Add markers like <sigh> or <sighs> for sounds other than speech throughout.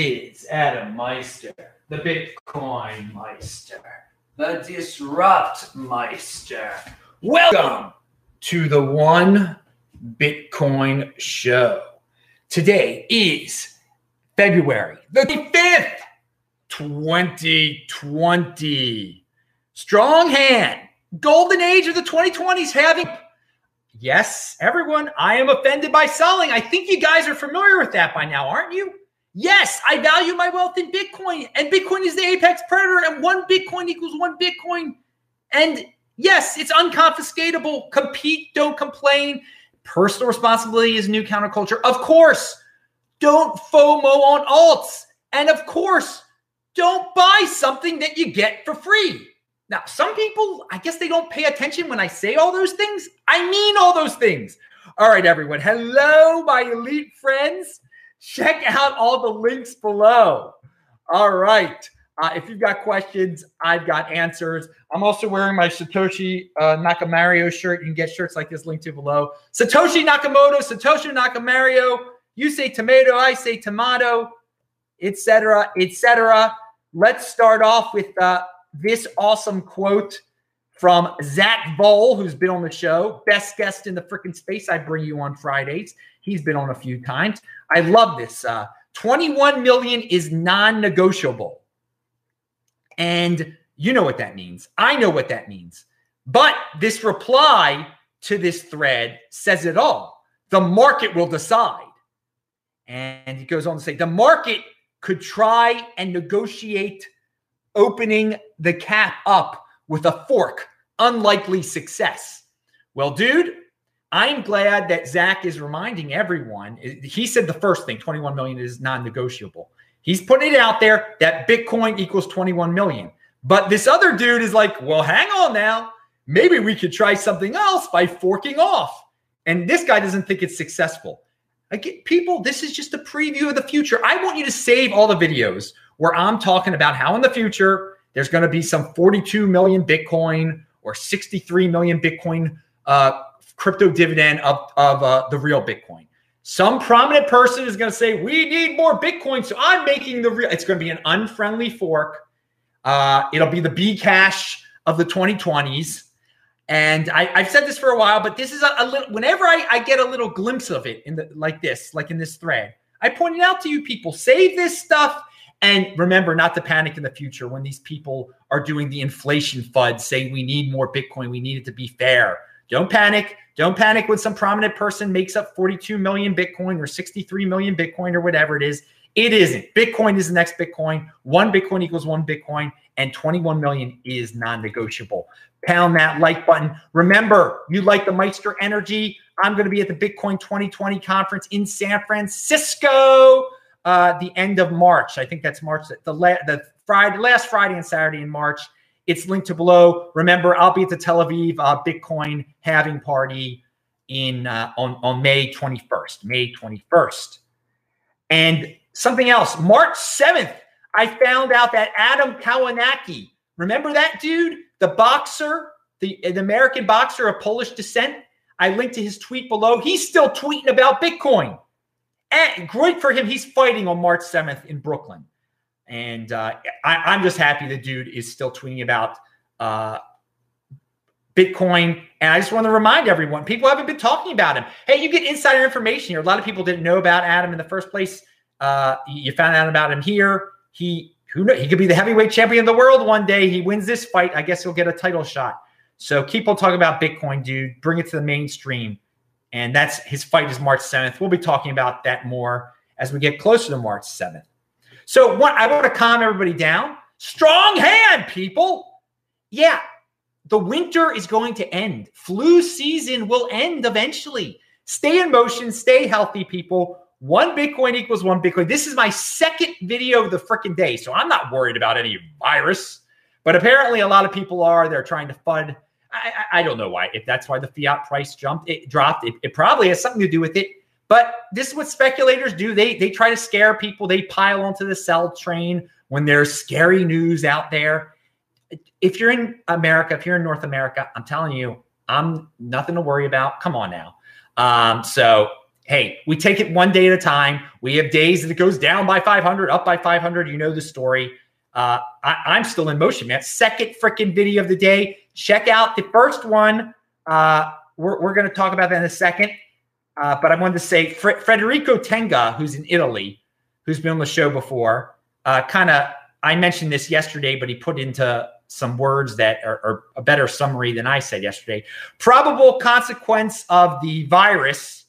is Adam Meister, the Bitcoin Meister, the Disrupt Meister. Welcome to the One Bitcoin Show. Today is February the 5th, 2020. Strong hand, golden age of the 2020s halving. Yes, everyone, I am offended by selling. I think you guys are familiar with that by now, aren't you? Yes, I value my wealth in Bitcoin, and Bitcoin is the apex predator, and one Bitcoin equals one Bitcoin. And yes, it's unconfiscatable. Compete, don't complain. Personal responsibility is new counterculture. Of course, don't FOMO on alts. And of course, don't buy something that you get for free. Now, some people, I guess they don't pay attention when I say all those things. I mean all those things. All right, everyone. Hello, my elite friends. Check out all the links below. All right. Uh, if you've got questions, I've got answers. I'm also wearing my Satoshi uh, Nakamario shirt. You can get shirts like this linked to below. Satoshi Nakamoto, Satoshi Nakamario. You say tomato, I say tomato, etc., etc. Let's start off with uh, this awesome quote from Zack Voell, who's been on the show, best guest in the freaking space. I bring you on Fridays. He's been on a few times. I love this. Uh, 21 million is non negotiable. And you know what that means. I know what that means. But this reply to this thread says it all. The market will decide. And he goes on to say the market could try and negotiate opening the cap up with a fork. Unlikely success. Well, dude, I'm glad that Zach is reminding everyone. He said the first thing 21 million is non negotiable. He's putting it out there that Bitcoin equals 21 million. But this other dude is like, well, hang on now. Maybe we could try something else by forking off. And this guy doesn't think it's successful. Like, people, this is just a preview of the future. I want you to save all the videos where I'm talking about how in the future there's going to be some 42 million Bitcoin or 63 million Bitcoin uh, crypto dividend of, of uh, the real Bitcoin. Some prominent person is going to say, We need more Bitcoin. So I'm making the real. It's going to be an unfriendly fork. Uh, it'll be the B cash of the 2020s. And I, have said this for a while, but this is a, a little, whenever I, I, get a little glimpse of it in the, like this, like in this thread, I point it out to you people, save this stuff. And remember not to panic in the future when these people are doing the inflation FUD, saying we need more Bitcoin, we need it to be fair. Don't panic. Don't panic when some prominent person makes up 42 million Bitcoin or 63 million Bitcoin or whatever it is. It isn't. Bitcoin is the next Bitcoin. One Bitcoin equals one Bitcoin, and 21 million is non negotiable. Pound that like button. Remember, you like the Meister Energy. I'm going to be at the Bitcoin 2020 conference in San Francisco uh, the end of March. I think that's March, the, la- the Friday, last Friday and Saturday in March. It's linked to below. Remember, I'll be at the Tel Aviv uh, Bitcoin halving party in uh, on, on May 21st. May 21st. And something else, March 7th, I found out that Adam Kownacki. remember that dude, the boxer, the, the American boxer of Polish descent? I linked to his tweet below. He's still tweeting about Bitcoin. And great for him. He's fighting on March 7th in Brooklyn. And uh, I, am just happy the dude is still tweeting about uh, Bitcoin. And I just want to remind everyone people haven't been talking about him. Hey, you get insider information here. A lot of people didn't know about Adam in the first place. Uh, you found out about him here. He who knows, he could be the heavyweight champion of the world one day. He wins this fight. I guess he'll get a title shot. So keep on talking about Bitcoin, dude. Bring it to the mainstream. And that's his fight is March 7th. We'll be talking about that more as we get closer to March 7th. So what I want to calm everybody down. Strong hand, people. Yeah, the winter is going to end. Flu season will end eventually. Stay in motion, stay healthy, people. One Bitcoin equals one Bitcoin. This is my second video of the freaking day. So I'm not worried about any virus. But apparently, a lot of people are. They're trying to fund. I, I, I don't know why. If that's why the fiat price jumped, it dropped. It, it probably has something to do with it. But this is what speculators do. They they try to scare people. They pile onto the sell train when there's scary news out there. If you're in America, if you're in North America, I'm telling you, I'm nothing to worry about. Come on now. Um, so hey, we take it one day at a time. We have days that it goes down by 500, up by 500. You know the story. Uh, I, am still in motion, man. Second freaking video of the day. Check out the first one. Uh, we're we're going to talk about that in a second. Uh, but I wanted to say Fre- Federico Tenga, who's in Italy, who's been on the show before, uh, kind of, I mentioned this yesterday, but he put into some words that are, are a better summary than I said yesterday. Probable consequence of the virus,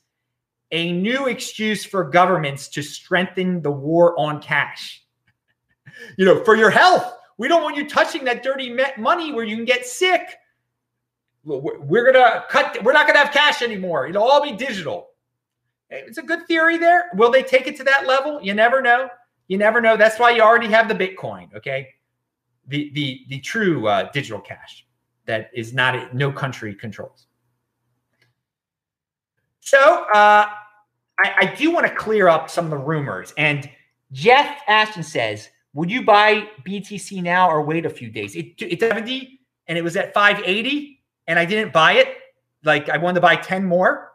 a new excuse for governments to strengthen the war on cash. <laughs> You know, for your health. We don't want you touching that dirty money where you can get sick we're gonna cut we're not gonna have cash anymore. It'll all be digital. It's a good theory there. Will they take it to that level? You never know. You never know. That's why you already have the bitcoin okay? The the the true uh, digital cash that is not no country controls. So uh, I, I do want to clear up some of the rumors. And jeff ashton says would you buy btc now or wait a few days? It, it's 70 and it was at 580 and I didn't buy it. Like I wanted to buy 10 more.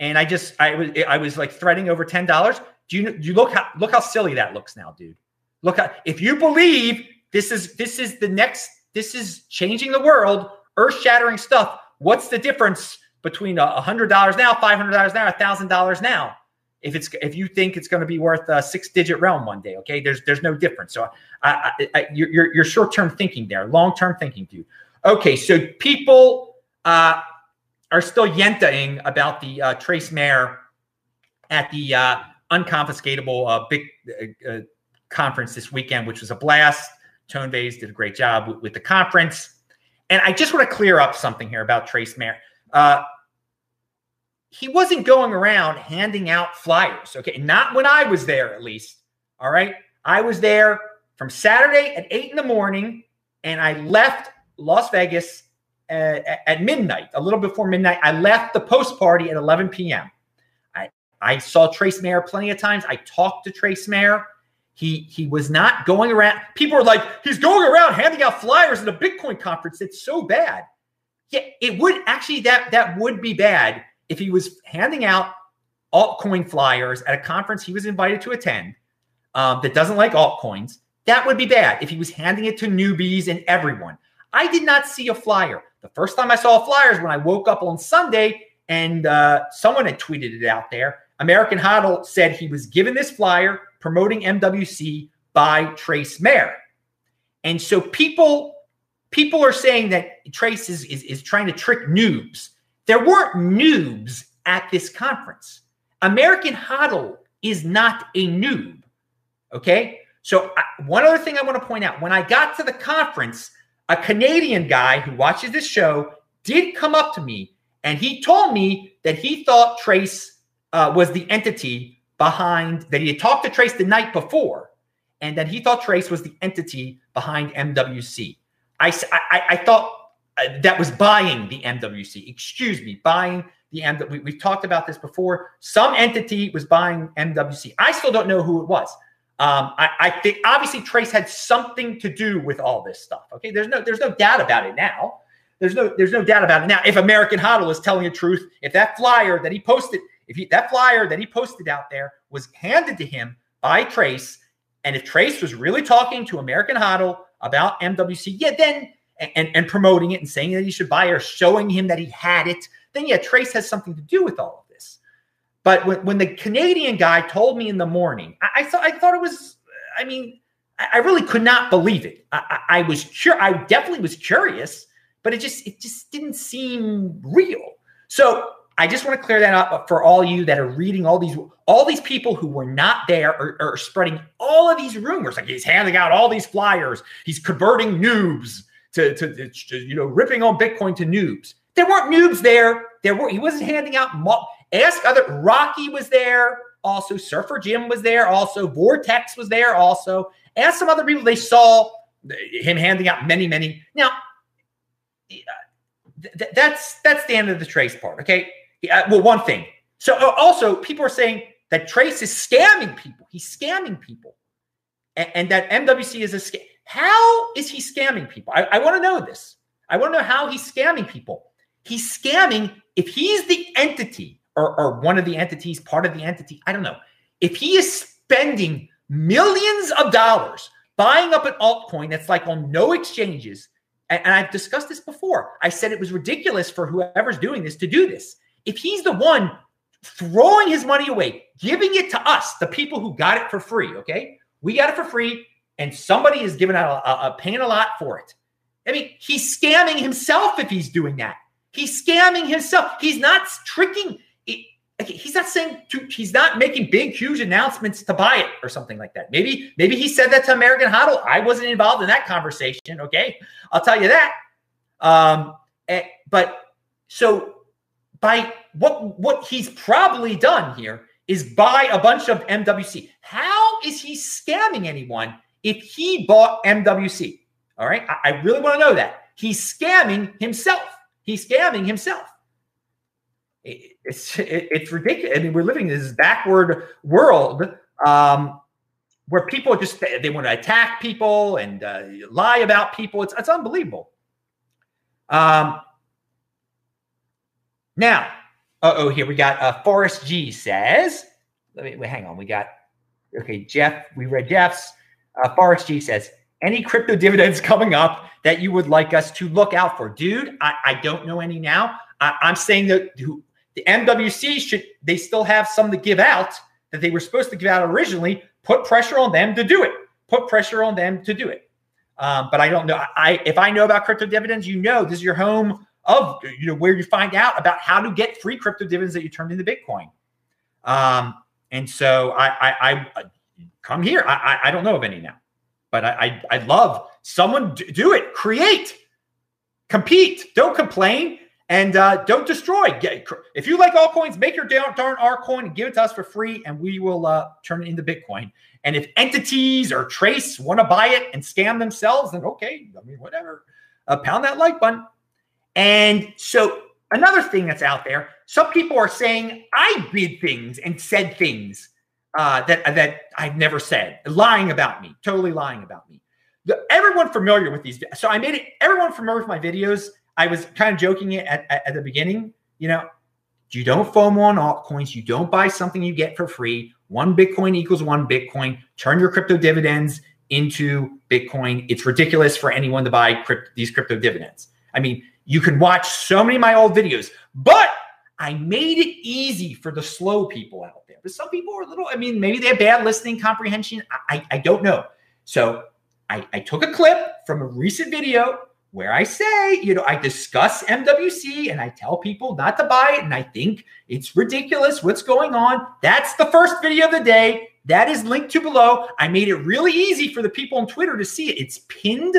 And I just I was I was like threading over ten dollars. Do you you look how look how silly that looks now, dude? Look how if you believe this is this is the next this is changing the world, earth shattering stuff. What's the difference between a hundred dollars now, five hundred dollars now, a thousand dollars now? If it's if you think it's going to be worth a six digit realm one day, okay, there's there's no difference. So I, I, I you're you're short term thinking there, long term thinking, dude. Okay, so people uh, are still yentaing about the uh, Trace Mayer at the uh, unconfiscatable uh, big uh, uh, conference this weekend, which was a blast. Tone Vays did a great job with, with, the conference. And I just want to clear up something here about Trace Mayer. Uh, he wasn't going around handing out flyers, okay? Not when I was there, at least. All right. I was there from Saturday at eight in the morning, and I left Las Vegas at, midnight, a little before midnight. I left the post party at 11 p.m. I, I saw Trace Mayer plenty of times. I talked to Trace Mayer. He he was not going around. People were like, he's going around handing out flyers at a Bitcoin conference. It's so bad. Yeah, it would actually that that would be bad if he was handing out altcoin flyers at a conference he was invited to attend um, that doesn't like altcoins. That would be bad if he was handing it to newbies and everyone. I did not see a flyer. The first time I saw flyers when I woke up on Sunday and uh, someone had tweeted it out there. American Hodl said he was given this flyer promoting MWC by Trace Mayer. And so people people are saying that Trace is, is, is trying to trick noobs. There weren't noobs at this conference. American Hodl is not a noob. Okay. So, I, one other thing I want to point out when I got to the conference, a Canadian guy who watches this show did come up to me and he told me that he thought Trace uh, was the entity behind that he had talked to Trace the night before and that he thought Trace was the entity behind MWC. I, I, I thought uh, that was buying the MWC. Excuse me, buying the M. We, we've talked about this before. Some entity was buying MWC. I still don't know who it was. Um, I, I, think obviously Trace had something to do with all this stuff. Okay, there's no there's no doubt about it now. There's no there's no doubt about it now. If American Hodl is telling the truth, if that flyer that he posted, if he, that flyer that he posted out there was handed to him by Trace, and if Trace was really talking to American Hodl about MWC, yeah, then and, and promoting it and saying that he should buy or showing him that he had it, then yeah, Trace has something to do with all of but when, when the Canadian guy told me in the morning, I, I thought I thought it was. I mean, I, I really could not believe it. I, I, was sure. I definitely was curious, but it just it just didn't seem real. So I just want to clear that up for all you that are reading all these all these people who were not there are, are spreading all of these rumors. Like he's handing out all these flyers. He's converting noobs to, to, to you know ripping on Bitcoin to noobs. There weren't noobs there. There were he wasn't handing out. Ask other Rocky was there, also Surfer Jim was there, also Vortex was there, also. Ask some other people they saw him handing out many, many. Now, th- that's that's the end of the Trace part. Okay. Well, one thing. So uh, also, people are saying that Trace is scamming people. He's scamming people, and, and that MWC is a scam. How is he scamming people? I, I want to know this. I want to know how he's scamming people. He's scamming if he's the entity or, or one of the entities, part of the entity, I don't know. If he is spending millions of dollars buying up an altcoin that's like on no exchanges, and, and I've discussed this before, I said it was ridiculous for whoever's doing this to do this. If he's the one throwing his money away, giving it to us, the people who got it for free, okay? We got it for free, and somebody is giving out a, a, a paying a lot for it. I mean, he's scamming himself if he's doing that. He's scamming himself. He's not tricking. He's not saying to, he's not making big, huge announcements to buy it or something like that. Maybe, maybe he said that to American Hodl. I wasn't involved in that conversation. Okay, I'll tell you that. Um, eh, but so by what what he's probably done here is buy a bunch of MWC. How is he scamming anyone if he bought MWC? All right, I, I really want to know that he's scamming himself. He's scamming himself. It's it, it's ridiculous. I mean, we're living in this backward world um, where people just they want to attack people and uh, lie about people. It's it's unbelievable. Um, now, oh, here we got uh, Forrest G says. Let me wait, hang on. We got okay. Jeff, we read Jeff's. Uh, Forrest G says any crypto dividends coming up that you would like us to look out for? Dude, I, I don't know any now. I, am saying that the MWC should, they still have some to give out that they were supposed to give out originally. Put pressure on them to do it. Put pressure on them to do it. Um, but I don't know. I if I know about crypto dividends, you know this is your home of you know where you find out about how to get free crypto dividends that you turned into Bitcoin. Um, and so I, I, I come here. I, I, don't know of any now. But I, I, I love someone do it, create, compete, don't complain, and uh, don't destroy. Get, if you like altcoins, make your darn, darn R coin and give it to us for free, and we will uh, turn it into Bitcoin. And if entities or Trace want to buy it and scam themselves, then okay, I mean, whatever. Uh, pound that like button. And so another thing that's out there, some people are saying I did things and said things uh, that that I've never said, lying about me, totally lying about me. The, everyone familiar with these, so I made it. Everyone familiar with my videos. I was kind of joking it at, at, at the beginning. You know, you don't FOMO on altcoins. You don't buy something you get for free. One Bitcoin equals one Bitcoin. Turn your crypto dividends into Bitcoin. It's ridiculous for anyone to buy crypt, these crypto dividends. I mean, you can watch so many of my old videos, but I made it easy for the slow people out there. But some people are a little, I mean, maybe they have bad listening comprehension. I, I, I don't know. So I, I took a clip from a recent video where I say, you know, I discuss MWC and I tell people not to buy it. And I think it's ridiculous what's going on. That's the first video of the day. That is linked to below. I made it really easy for the people on Twitter to see it. It's pinned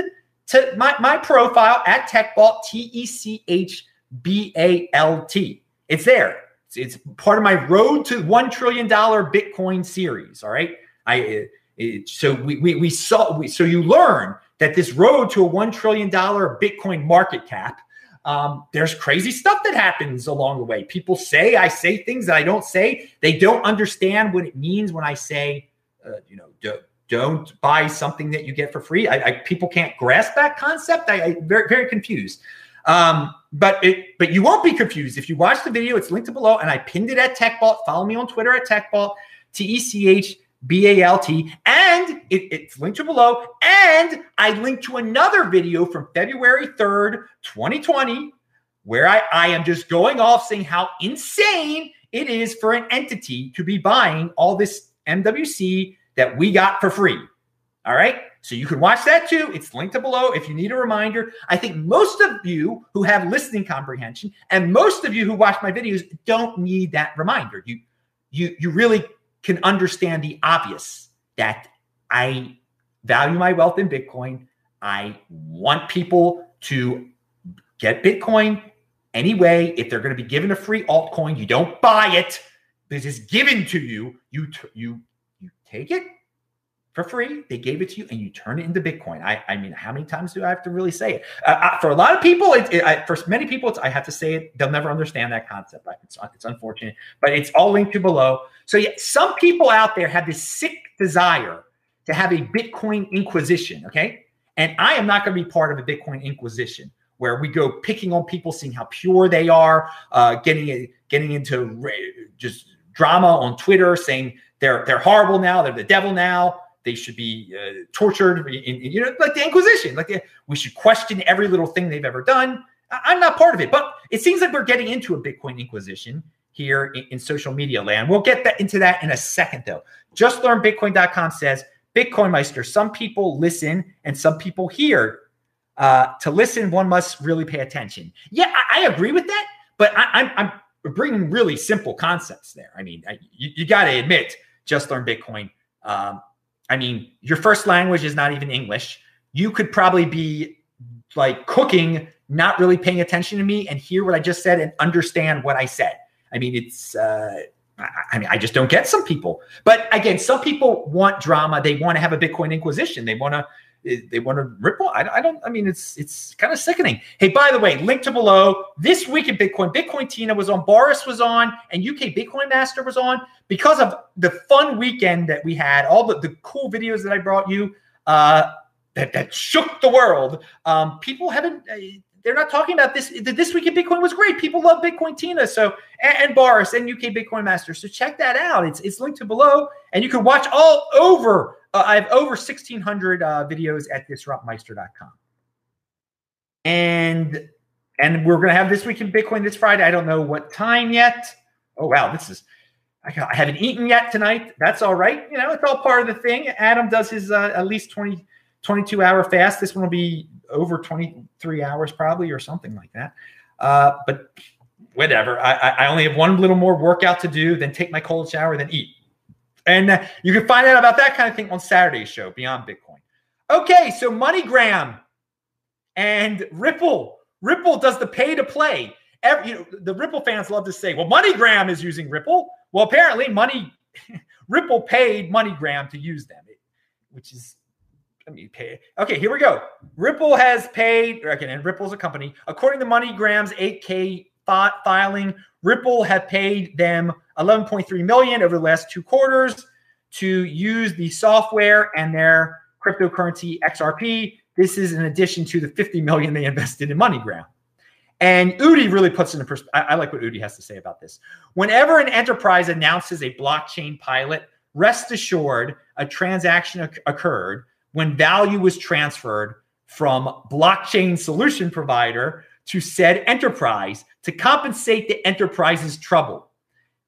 to my, my profile at TechBalt, T E C H B A L T. It's there. It's, it's, part of my road to one trillion dollar Bitcoin series. All right. I it, it, so we, we we saw we, so you learn that this road to a one trillion dollar Bitcoin market cap. Um, there's crazy stuff that happens along the way. People say I say things that I don't say. They don't understand what it means when I say, uh, you know, don't, don't buy something that you get for free. I, I people can't grasp that concept. I, I very very confused. Um, but it, but you won't be confused if you watch the video. It's linked below, and I pinned it at TechBalt. Follow me on Twitter at TechBalt, T E C H B A L T, and it, it's linked to below. And I linked to another video from February third, twenty twenty, where I, I am just going off saying how insane it is for an entity to be buying all this MWC that we got for free. All right. So you can watch that too. It's linked to below if you need a reminder. I think most of you who have listening comprehension and most of you who watch my videos don't need that reminder. You you you really can understand the obvious that I value my wealth in Bitcoin. I want people to get Bitcoin anyway. If they're going to be given a free altcoin, you don't buy it. This is given to you. You you you take it for free. They gave it to you, and you turn it into Bitcoin. I, I mean, how many times do I have to really say it? Uh, uh, for a lot of people, it, it, I, for many people, I have to say it. They'll never understand that concept. It's, it's unfortunate, but it's all linked to below. So, yeah, some people out there have this sick desire to have a Bitcoin inquisition. Okay, and I am not going to be part of a Bitcoin inquisition where we go picking on people, seeing how pure they are, uh, getting getting into just drama on Twitter, saying they're they're horrible now, they're the devil now, they should be uh, tortured, in, in, you know, like the Inquisition. Like the, we should question every little thing they've ever done. I, am not part of it, but it seems like we're getting into a Bitcoin Inquisition here in, in social media land. We'll get that into that in a second, though. JustLearnBitcoin.com says Bitcoin Meister. Some people listen and some people hear. Uh, to listen, one must really pay attention. Yeah, I, I agree with that, but I, am I'm, I'm bringing really simple concepts there. I mean, I, you, you got to admit, just learn Bitcoin. Um, I mean, your first language is not even English. You could probably be like cooking, not really paying attention to me and hear what I just said and understand what I said. I mean, it's, uh, I mean, I just don't get some people. But again, some people want drama. They want to have a Bitcoin Inquisition. They want to they want to ripple. I, I, don't. I mean, it's it's kind of sickening. Hey, by the way, link to below. This week in Bitcoin, Bitcoin Tina was on, Boris was on, and UK Bitcoin Master was on because of the fun weekend that we had. All the, the cool videos that I brought you uh, that that shook the world. Um, people haven't. They're not talking about this. This week in Bitcoin was great. People love Bitcoin Tina. So and, and Boris and UK Bitcoin Master. So check that out. It's it's linked to below, and you can watch all over uh, I have over 1,600 uh, videos at disruptmeister.com. And and we're to have this week in Bitcoin this Friday. I don't know what time yet. Oh, wow. This is, I, I haven't eaten yet tonight. That's all right. You know, it's all part of the thing. Adam does his uh, at least 20, 22 hour fast. This one will be over 23 hours probably or something like that. Uh, but whatever. I, I only have one little more workout to do, then take my cold shower, then eat. And uh, you can find out about that kind of thing on Saturday's show, Beyond Bitcoin. Okay, so MoneyGram and Ripple. Ripple does the pay to play. Every, you know, the Ripple fans love to say, well, MoneyGram is using Ripple. Well, apparently, Money <laughs> Ripple paid MoneyGram to use them, which is let me pay. Okay, here we go. Ripple has paid, again, and Ripple's a company. According to MoneyGram's 8K filing, Ripple have paid them 11.3 million over the last two quarters to use the software and their cryptocurrency XRP. This is in addition to the 50 million they invested in MoneyGram. And Udi really puts in a perspective. I like what Udi has to say about this. Whenever an enterprise announces a blockchain pilot, rest assured a transaction occurred when value was transferred from blockchain solution provider to said enterprise to compensate the enterprise's trouble.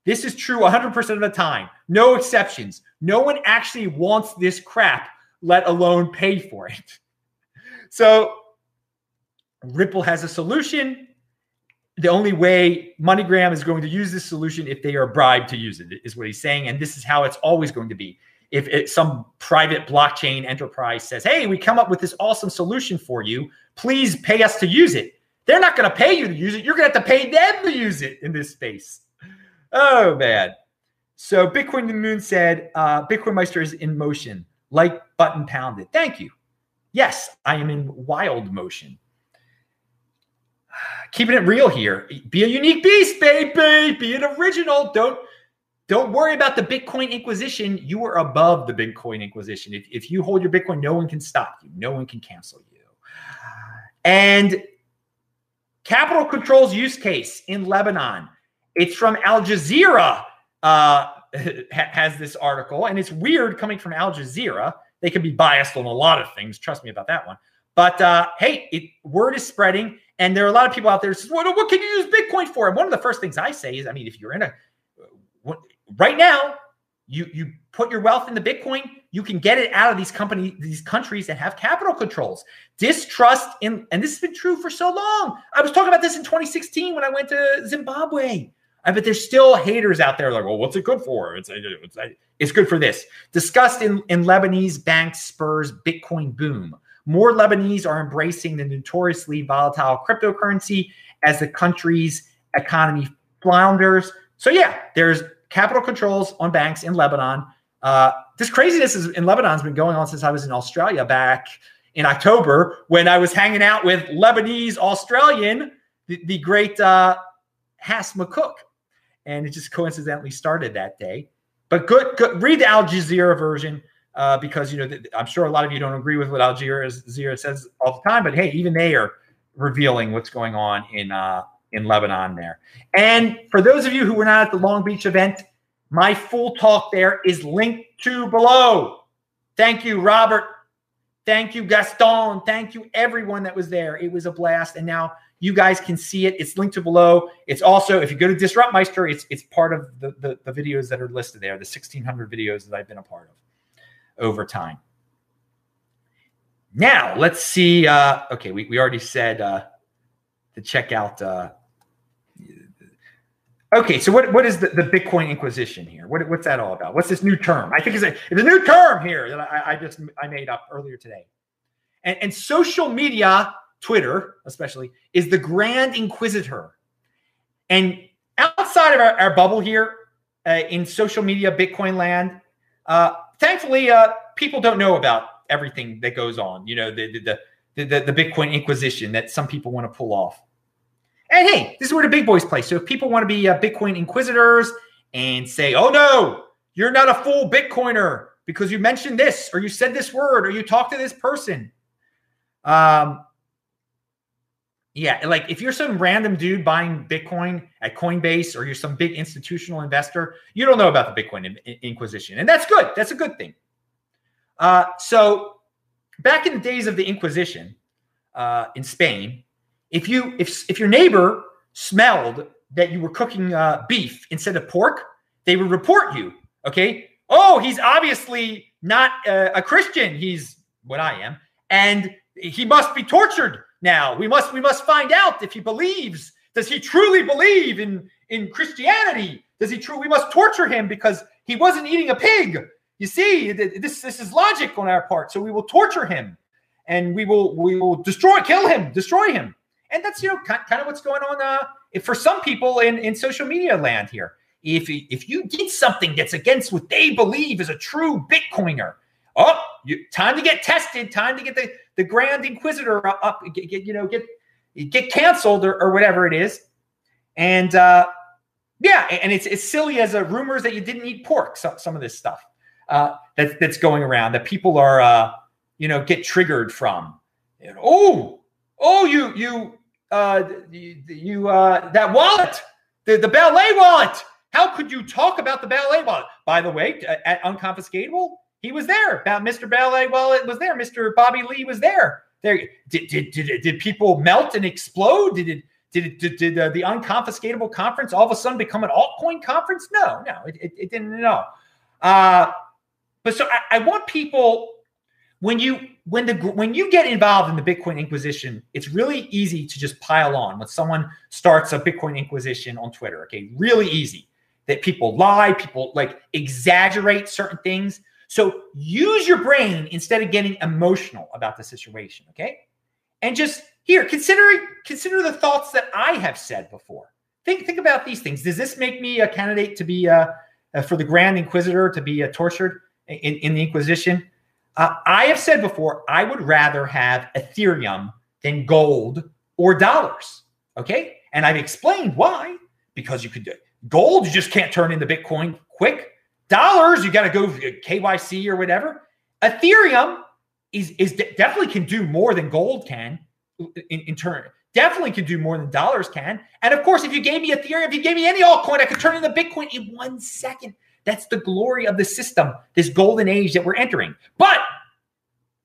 This is true 100% of the time, no exceptions. No one actually wants this crap, let alone pay for it. <laughs> So, Ripple has a solution. The only way MoneyGram is going to use this solution if they are bribed to use it, is what he's saying. And this is how it's always going to be. If it, some private blockchain enterprise says, hey, we come up with this awesome solution for you, please pay us to use it they're not going to pay you to use it. You're going to have to pay them to use it in this space. Oh, man. So Bitcoin the Moon said, uh, Bitcoin Meister is in motion. Like button pounded. Thank you. Yes, I am in wild motion. <sighs> Keeping it real here. Be a unique beast, baby. Be an original. Don't don't worry about the Bitcoin Inquisition. You are above the Bitcoin Inquisition. If, if you hold your Bitcoin, no one can stop you. No one can cancel you. And Capital controls use case in Lebanon. It's from Al Jazeera, uh, <laughs> has this article, and it's weird coming from Al Jazeera. They can be biased on a lot of things. Trust me about that one. But uh, hey, it, word is spreading, and there are a lot of people out there who say, what, what can you use Bitcoin for? And one of the first things I say is, I mean, if you're in a what, right now, you you put your wealth in the Bitcoin, you can get it out of these companies, these countries that have capital controls. Distrust in, and this has been true for so long. I was talking about this in 2016 when I went to Zimbabwe. I bet there's still haters out there like, well, what's it good for? It's, it's, it's good for this. Discussed in, in Lebanese bank spurs Bitcoin boom. More Lebanese are embracing the notoriously volatile cryptocurrency as the country's economy flounders. So yeah, there's capital controls on banks in Lebanon. Uh, this craziness is, in Lebanon has been going on since I was in Australia back in October when I was hanging out with Lebanese Australian, the, the great uh, Hass McCook. And it just coincidentally started that day. But good, good read the Al Jazeera version uh, because you know I'm sure a lot of you don't agree with what Al Jazeera says all the time. But hey, even they are revealing what's going on in uh, in Lebanon there. And for those of you who were not at the Long Beach event, my full talk there is linked to below. Thank you, Robert. Thank you, Gaston. Thank you, everyone that was there. It was a blast. And now you guys can see it. It's linked to below. It's also, if you go to Disrupt Meister, it's it's part of the, the, the videos that are listed there, the 1600 videos that I've been a part of over time. Now, let's see. Uh, okay, we, we already said uh, to check out. Uh, okay, so what, what is the, the Bitcoin Inquisition here? What, what's that all about? What's this new term? I think it's a, it's a new term here that I, I just I made up earlier today. And, and social media Twitter especially, is the Grand Inquisitor. And outside of our, our bubble here uh, in social media, Bitcoin land, uh, thankfully, uh, people don't know about everything that goes on. You know, the, the, the, the, the Bitcoin Inquisition that some people want to pull off. And hey, this is where the big boys play. So if people want to be uh, Bitcoin Inquisitors and say, oh no, you're not a full Bitcoiner because you mentioned this or you said this word or you talked to this person. Um, yeah, like if you're some random dude buying Bitcoin at Coinbase or you're some big institutional investor, you don't know about the Bitcoin in- Inquisition. And that's good. That's a good thing. Uh, so back in the days of the Inquisition uh, in Spain, if you if if your neighbor smelled that you were cooking uh, beef instead of pork, they would report you. Okay. Oh, he's obviously not uh, a Christian. He's what I am, and he must be tortured now. We must we must find out if he believes. Does he truly believe in in Christianity? Does he true? We must torture him because he wasn't eating a pig. You see, this this is logic on our part. So we will torture him, and we will we will destroy, kill him, destroy him. And that's you know kind of what's going on uh, for some people in in social media land here. If if you did something that's against what they believe is a true Bitcoiner, oh, you, time to get tested. Time to get the the Grand Inquisitor up, get, get you know, get get canceled or, or whatever it is. And uh, yeah, and it's it's silly as rumors that you didn't eat pork. So, some of this stuff uh, that's that's going around that people are uh, you know get triggered from. Oh, oh, you you uh, you, uh, that wallet, the the ballet wallet. How could you talk about the ballet wallet? By the way, at unconfiscatable, he was there. About Mr. Ballet, well, it was there. Mr. Bobby Lee was there. There did did did, did people melt and explode? Did it did it, did, did uh, the unconfiscatable conference all of a sudden become an altcoin conference? No, no, it, it, it didn't. No. Uh, but so I, I want people when you when the when you get involved in the Bitcoin Inquisition, it's really easy to just pile on when someone starts a Bitcoin Inquisition on Twitter. Okay, really easy that people lie, people like exaggerate certain things. So use your brain instead of getting emotional about the situation, okay? And just here, consider consider the thoughts that I have said before. Think think about these things. Does this make me a candidate to be uh, uh for the Grand Inquisitor to be uh, tortured in, in the Inquisition? Uh, I have said before, I would rather have Ethereum than gold or dollars. Okay, and I've explained why. Because you could do it. gold, you just can't turn into Bitcoin quick. Dollars, you got to go KYC or whatever. Ethereum is is definitely can do more than gold can in, in turn. Definitely can do more than dollars can. And of course, if you gave me Ethereum, if you gave me any altcoin, I could turn into Bitcoin in one second. That's the glory of the system, this golden age that we're entering. But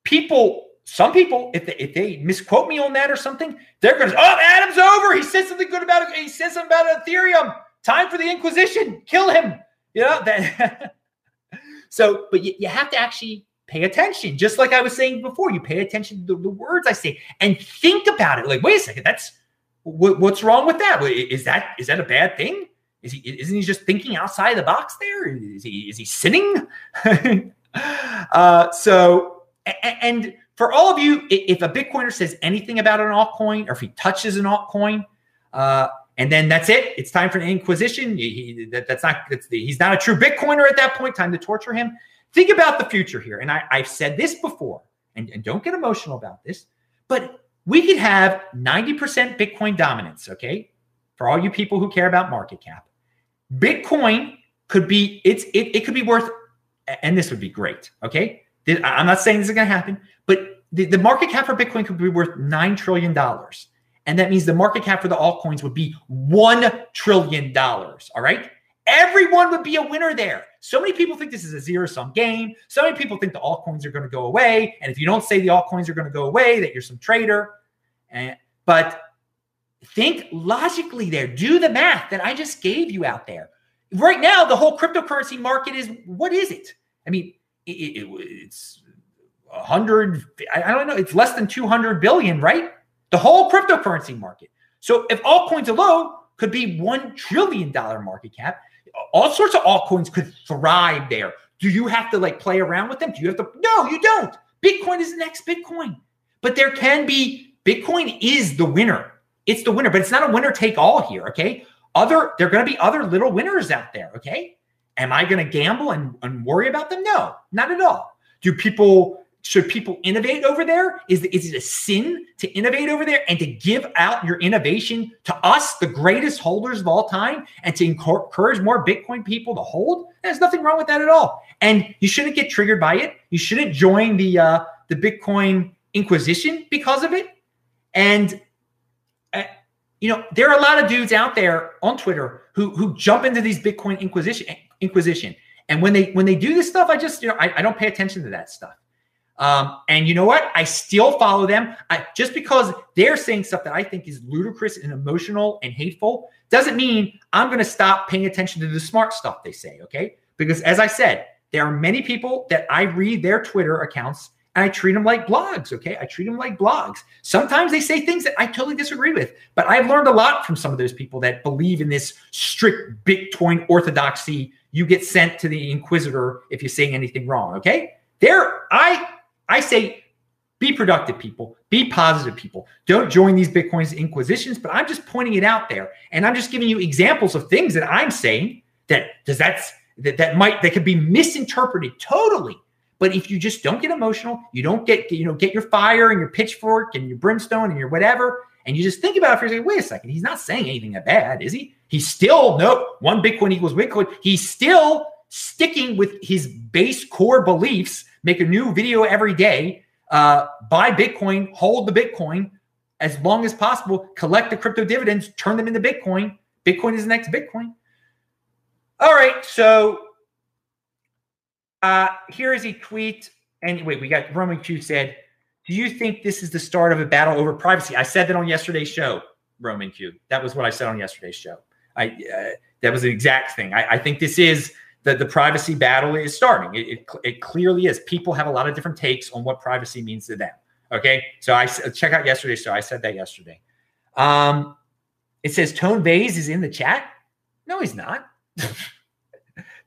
people, some people, if they, if they misquote me on that or something, they're going to, oh, Adam's over. He said something good about it. He said something about Ethereum. Time for the Inquisition. Kill him. You know that. <laughs> so, but you, you have to actually pay attention. Just like I was saying before, you pay attention to the, the words I say and think about it. Like, wait a second, that's what, what's wrong with that? Is that is that a bad thing? Is he isn't he just thinking outside the box there? Is he is he sinning? <laughs> uh, so and for all of you, if a Bitcoiner says anything about an altcoin or if he touches an altcoin, uh, and then that's it. It's time for an inquisition. He, that, that's not. That's the, he's not a true Bitcoiner at that point. Time to torture him. Think about the future here. And I, have said this before, and, and don't get emotional about this, but we could have 90% Bitcoin dominance. Okay, for all you people who care about market cap, Bitcoin could be it's it, it could be worth, and this would be great. Okay, I'm not saying this is going to happen, but the, the market cap for Bitcoin could be worth nine trillion dollars And that means the market cap for the altcoins would be $1 trillion. All right. Everyone would be a winner there. So many people think this is a zero sum game. So many people think the altcoins are going to go away. And if you don't say the altcoins are going to go away, that you're some trader. And, eh, but think logically there. Do the math that I just gave you out there. Right now, the whole cryptocurrency market is what is it? I mean, it, it, it's 100, I don't know, it's less than 200 billion, right? The whole cryptocurrency market. So if altcoins alone could be $1 trillion market cap, all sorts of altcoins could thrive there. Do you have to like play around with them? Do you have to? No, you don't. Bitcoin is the next Bitcoin. But there can be, Bitcoin is the winner. It's the winner, but it's not a winner take all here. Okay. Other, there are going to be other little winners out there. Okay. Am I going to gamble and, and worry about them? No, not at all. Do people should people innovate over there? Is, is it a sin to innovate over there and to give out your innovation to us, the greatest holders of all time, and to encourage more Bitcoin people to hold? There's nothing wrong with that at all. And you shouldn't get triggered by it. You shouldn't join the uh, the Bitcoin Inquisition because of it. And you know there are a lot of dudes out there on Twitter who who jump into these Bitcoin Inquisition Inquisition. And when they when they do this stuff, I just you know I, I don't pay attention to that stuff. Um, and you know what? I still follow them. I, just because they're saying stuff that I think is ludicrous and emotional and hateful doesn't mean I'm going to stop paying attention to the smart stuff they say. Okay. Because as I said, there are many people that I read their Twitter accounts and I treat them like blogs. Okay. I treat them like blogs. Sometimes they say things that I totally disagree with, but I've learned a lot from some of those people that believe in this strict Bitcoin orthodoxy. You get sent to the Inquisitor if you're saying anything wrong. Okay. There, I I say be productive people, be positive people. Don't join these Bitcoin's inquisitions, but I'm just pointing it out there. And I'm just giving you examples of things that I'm saying that does that's that that might that could be misinterpreted totally. But if you just don't get emotional, you don't get you know get your fire and your pitchfork and your brimstone and your whatever, and you just think about it for a second. Wait a second, he's not saying anything that bad, is he? He's still no one Bitcoin equals Bitcoin. He's still sticking with his base core beliefs make a new video every day, uh, buy Bitcoin, hold the Bitcoin as long as possible, collect the crypto dividends, turn them into Bitcoin. Bitcoin is the next Bitcoin. All right, so uh, here is a tweet. And wait, we got Roman Q said, Do you think this is the start of a battle over privacy? I said that on yesterday's show, Roman Q. That was what I said on yesterday's show. I uh, that was the exact thing. I, I think this is the, the privacy battle is starting. It, it, it, clearly is. People have a lot of different takes on what privacy means to them. Okay. So I check out yesterday. So I said that yesterday. Um, it says Tone Vays is in the chat. No, he's not. <laughs>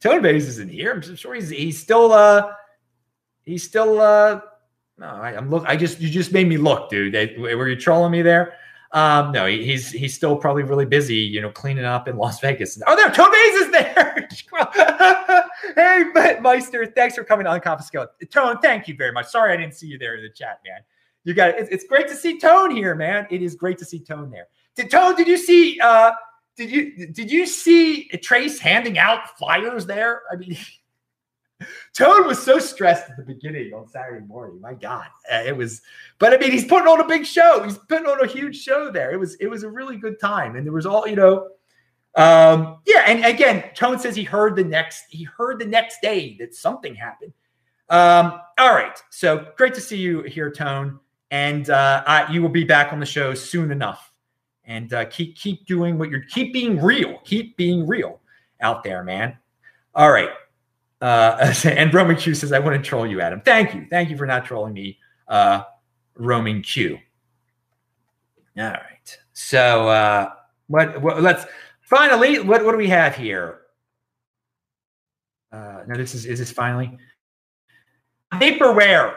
Tone Vays isn't here. I'm sure he's he's still uh he's still uh no, I, am look. I just you just made me look, dude. were you trolling me there? Um, no, he, he's he's still probably really busy, you know, cleaning up in Las Vegas. Oh, there, Tone Vays is there. <laughs> hey, but Meister, thanks for coming on Confiscate. Tone, thank you very much. Sorry I didn't see you there in the chat, man. You got it. It's, it's great to see Tone here, man. It is great to see Tone there. Did Tone? Did you see? uh Did you did you see Trace handing out flyers there? I mean. <laughs> Tone was so stressed at the beginning on Saturday morning. My God, uh, it was. But I mean, he's putting on a big show. He's putting on a huge show there. It was it was a really good time, and there was all you know. Um, yeah, and again, Tone says he heard the next he heard the next day that something happened. Um, all right, so great to see you here, Tone, and uh, I, you will be back on the show soon enough. And uh, keep keep doing what you're keep being real, keep being real out there, man. All right. Uh, <laughs> and Roman Q says, I to troll you, Adam. Thank you. Thank you for not trolling me, uh, Roman Q. All right. So uh, what, what let's finally what, what do we have here? Uh, now this is is this finally vaporware.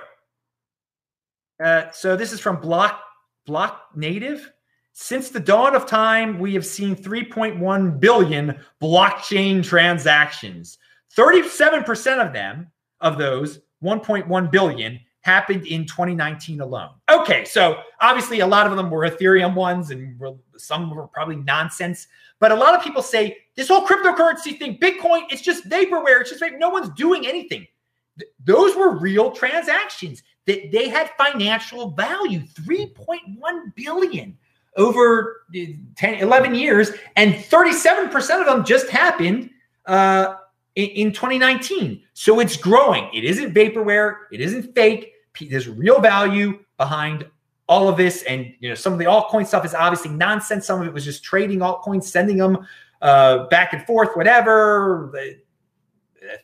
Uh, so this is from Block Blocknative. Since the dawn of time, we have seen 3.1 billion blockchain transactions. 37% of them, of those 1.1 billion, happened in 2019 alone. Okay, so obviously a lot of them were Ethereum ones and some were probably nonsense. But a lot of people say this whole cryptocurrency thing, Bitcoin, it's just vaporware. It's just no one's doing anything. Th- those were real transactions that they had financial value 3.1 billion over 10, 11 years, and 37% of them just happened uh, in, in 2019. So it's growing. It isn't vaporware. It isn't fake. There's real value behind all of this. And you know, some of the altcoin stuff is obviously nonsense. Some of it was just trading altcoins, sending them uh, back and forth, whatever. The,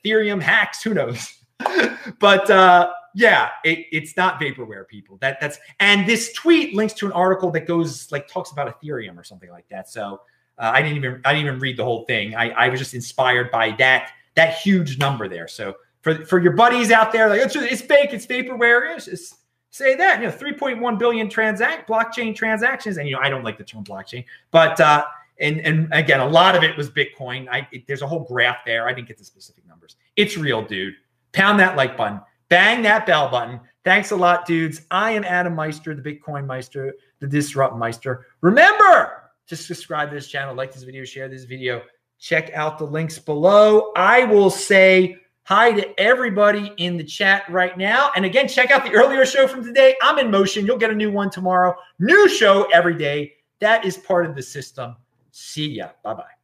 Ethereum hacks, who knows? <laughs> but uh, yeah, it, it's not vaporware, people. That that's and this tweet links to an article that goes like talks about Ethereum or something like that. So uh, I didn't even I didn't even read the whole thing. I, I was just inspired by that that huge number there. So for for your buddies out there, like it's it's fake, it's vaporware. It's just say that you know 3.1 billion transact blockchain transactions, and you know I don't like the term blockchain, but uh, and and again a lot of it was Bitcoin. I it, there's a whole graph there. I didn't get the specific numbers. It's real, dude. Pound that like button bang that bell button. Thanks a lot, dudes. I am Adam Meister, the Bitcoin Meister, the Disrupt Meister. Remember to subscribe to this channel, like this video, share this video, check out the links below. I will say hi to everybody in the chat right now. And again, check out the earlier show from today. I'm in motion. You'll get a new one tomorrow. New show every day. That is part of the system. See ya. Bye bye.